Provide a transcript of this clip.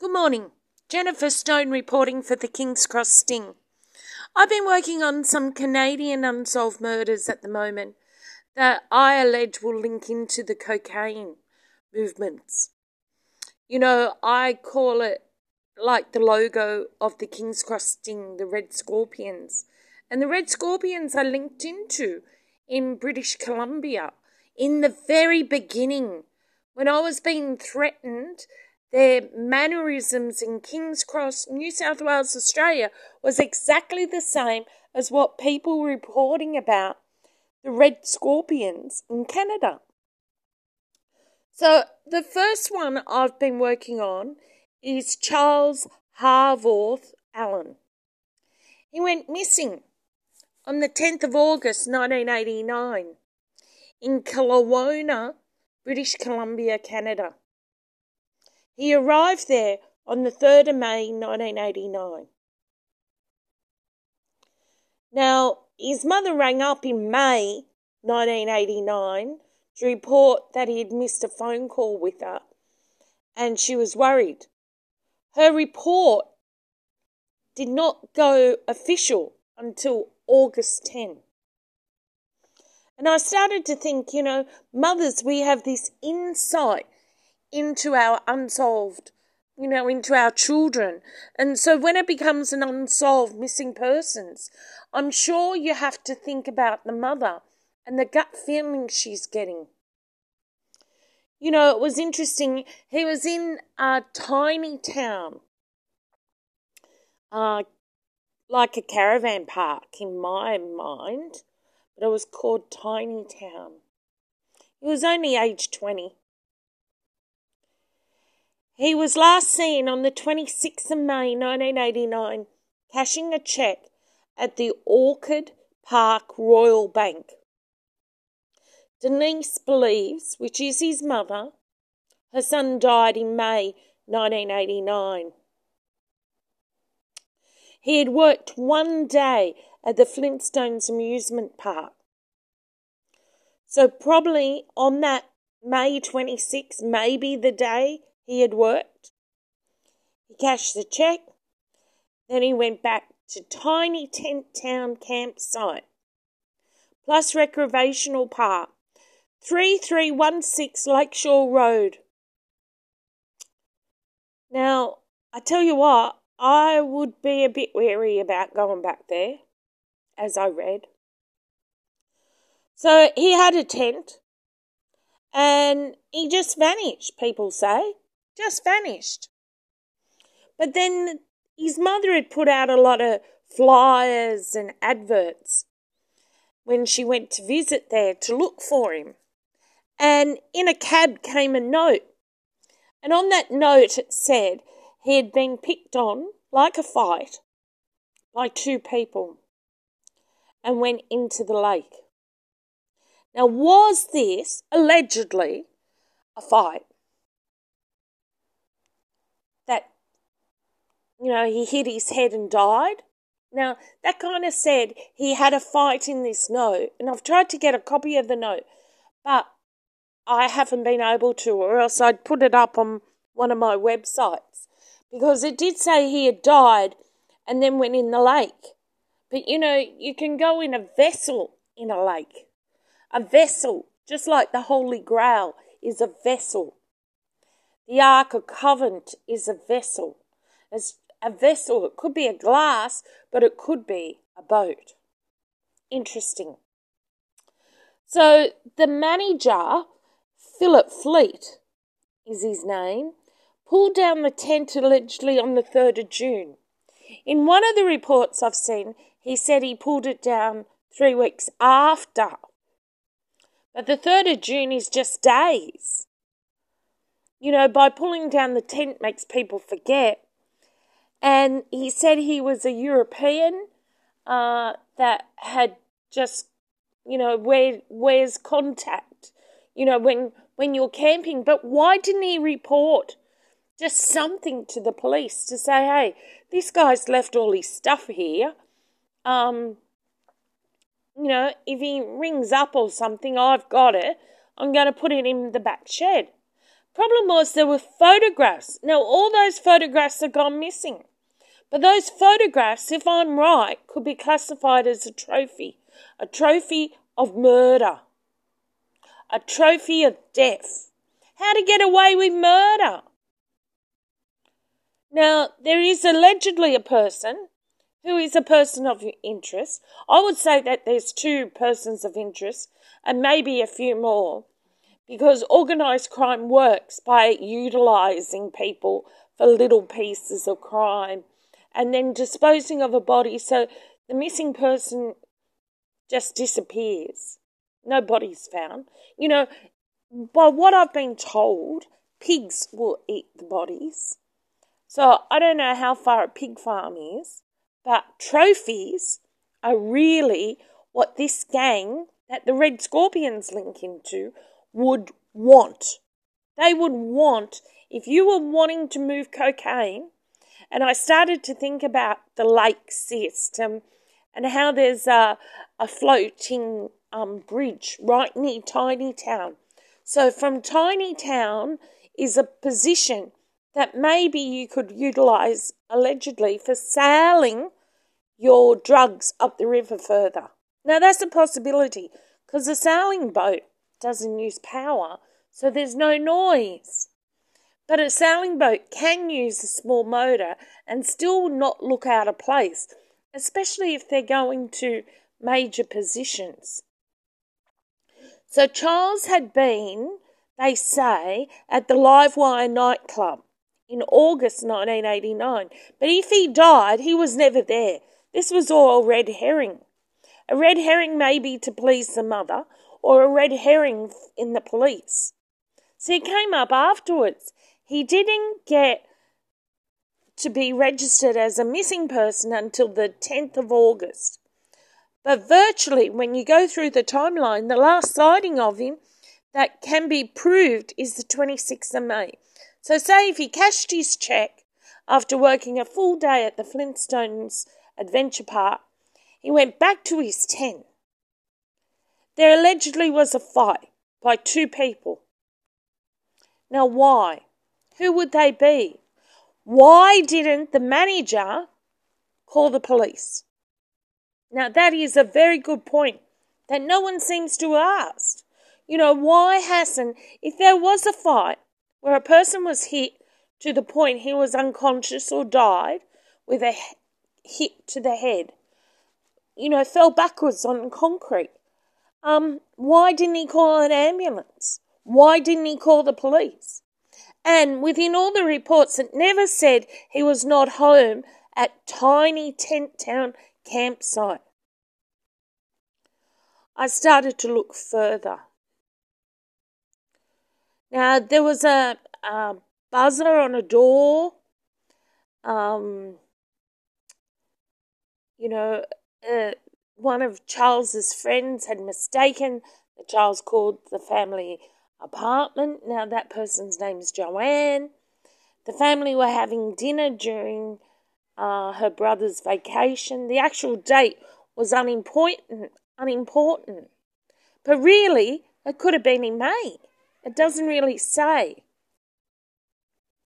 Good morning. Jennifer Stone reporting for the King's Cross Sting. I've been working on some Canadian unsolved murders at the moment that I allege will link into the cocaine movements. You know, I call it like the logo of the King's Cross Sting, the Red Scorpions. And the Red Scorpions are linked into in British Columbia in the very beginning when I was being threatened their mannerisms in King's Cross, New South Wales, Australia was exactly the same as what people were reporting about the red scorpions in Canada. So, the first one I've been working on is Charles Horvath Allan. He went missing on the 10th of August 1989 in Kelowna, British Columbia, Canada. He arrived there on the 3rd of May 1989. Now, his mother rang up in May 1989 to report that he had missed a phone call with her and she was worried. Her report did not go official until August 10. And I started to think, you know, mothers, we have this insight into our unsolved, you know, into our children. And so when it becomes an unsolved missing persons, I'm sure you have to think about the mother and the gut feeling she's getting. You know, it was interesting. He was in a tiny town, uh, like a caravan park in my mind, but it was called Tiny Town. He was only age 20. He was last seen on the 26th of May 1989 cashing a cheque at the Orchard Park Royal Bank. Denise believes, which is his mother, her son died in May 1989. He had worked one day at the Flintstones amusement park. So, probably on that May 26, maybe the day he had worked. He cashed the cheque. Then he went back to Tiny Tent Town campsite, plus recreational park, 3316 Lakeshore Road. Now, I tell you what, I would be a bit wary about going back there, as I read. So he had a tent and he just vanished, people say just vanished. But then his mother had put out a lot of flyers and adverts when she went to visit there to look for him. And in a cab came a note. And on that note it said he had been picked on like a fight by two people and went into the lake. Now, was this allegedly a fight? You know, he hit his head and died. Now, that kind of said he had a fight in this note, and I've tried to get a copy of the note, but I haven't been able to, or else I'd put it up on one of my websites because it did say he had died and then went in the lake. But you know, you can go in a vessel in a lake. A vessel, just like the Holy Grail, is a vessel. The Ark of Covenant is a vessel. As a vessel. It could be a glass, but it could be a boat. Interesting. So the manager, Philip Fleet is his name, pulled down the tent allegedly on the 3rd of June. In one of the reports I've seen, he said he pulled it down three weeks after. But the 3rd of June is just days. You know, by pulling down the tent makes people forget and he said he was a European uh, that had just, you know, where where's contact, you know, when when you're camping. But why didn't he report just something to the police to say, hey, this guy's left all his stuff here. Um, you know, if he rings up or something, I've got it. I'm going to put it in the back shed. Problem was there were photographs. Now, all those photographs have gone missing. But those photographs, if I'm right, could be classified as a trophy. A trophy of murder. A trophy of death. How to get away with murder. Now, there is allegedly a person who is a person of interest. I would say that there's two persons of interest and maybe a few more because organised crime works by utilising people for little pieces of crime and then disposing of a body so the missing person just disappears. No body's found. You know, by what I've been told, pigs will eat the bodies. So I don't know how far a pig farm is, but trophies are really what this gang that the Red Scorpions link into would want. They would want, if you were wanting to move cocaine, and I started to think about the lake system and how there's a, a floating um, bridge right near Tiny Town. So from Tiny Town is a position that maybe you could utilize allegedly for sailing your drugs up the river further. Now, that's a possibility because a sailing boat doesn't use power, so there's no noise. But a sailing boat can use a small motor and still not look out of place, especially if they're going to major positions. So Charles had been, they say, at the Livewire nightclub in August 1989. But if he died, he was never there. This was all a red herring. A red herring maybe to please the mother, or a red herring in the police. So he came up afterwards. He didn't get to be registered as a missing person until the 10th of August. But virtually, when you go through the timeline, the last sighting of him that can be proved is the 26th of May. So, say if he cashed his check after working a full day at the Flintstones Adventure Park, he went back to his tent. There allegedly was a fight by two people. Now, why? Who would they be? Why didn't the manager call the police? Now, that is a very good point that no one seems to ask. You know, why hasn't, if there was a fight where a person was hit to the point he was unconscious or died with a hit to the head, you know, fell backwards on concrete, um, why didn't he call an ambulance? Why didn't he call the police? And within all the reports, it never said he was not home at tiny tent town campsite. I started to look further. Now, there was a, a buzzer on a door. Um, you know, uh, one of Charles's friends had mistaken that Charles called the family apartment. Now, that person's name is Joanne. The family were having dinner during uh, her brother's vacation. The actual date was unimportant, unimportant. But really, it could have been in May. It doesn't really say.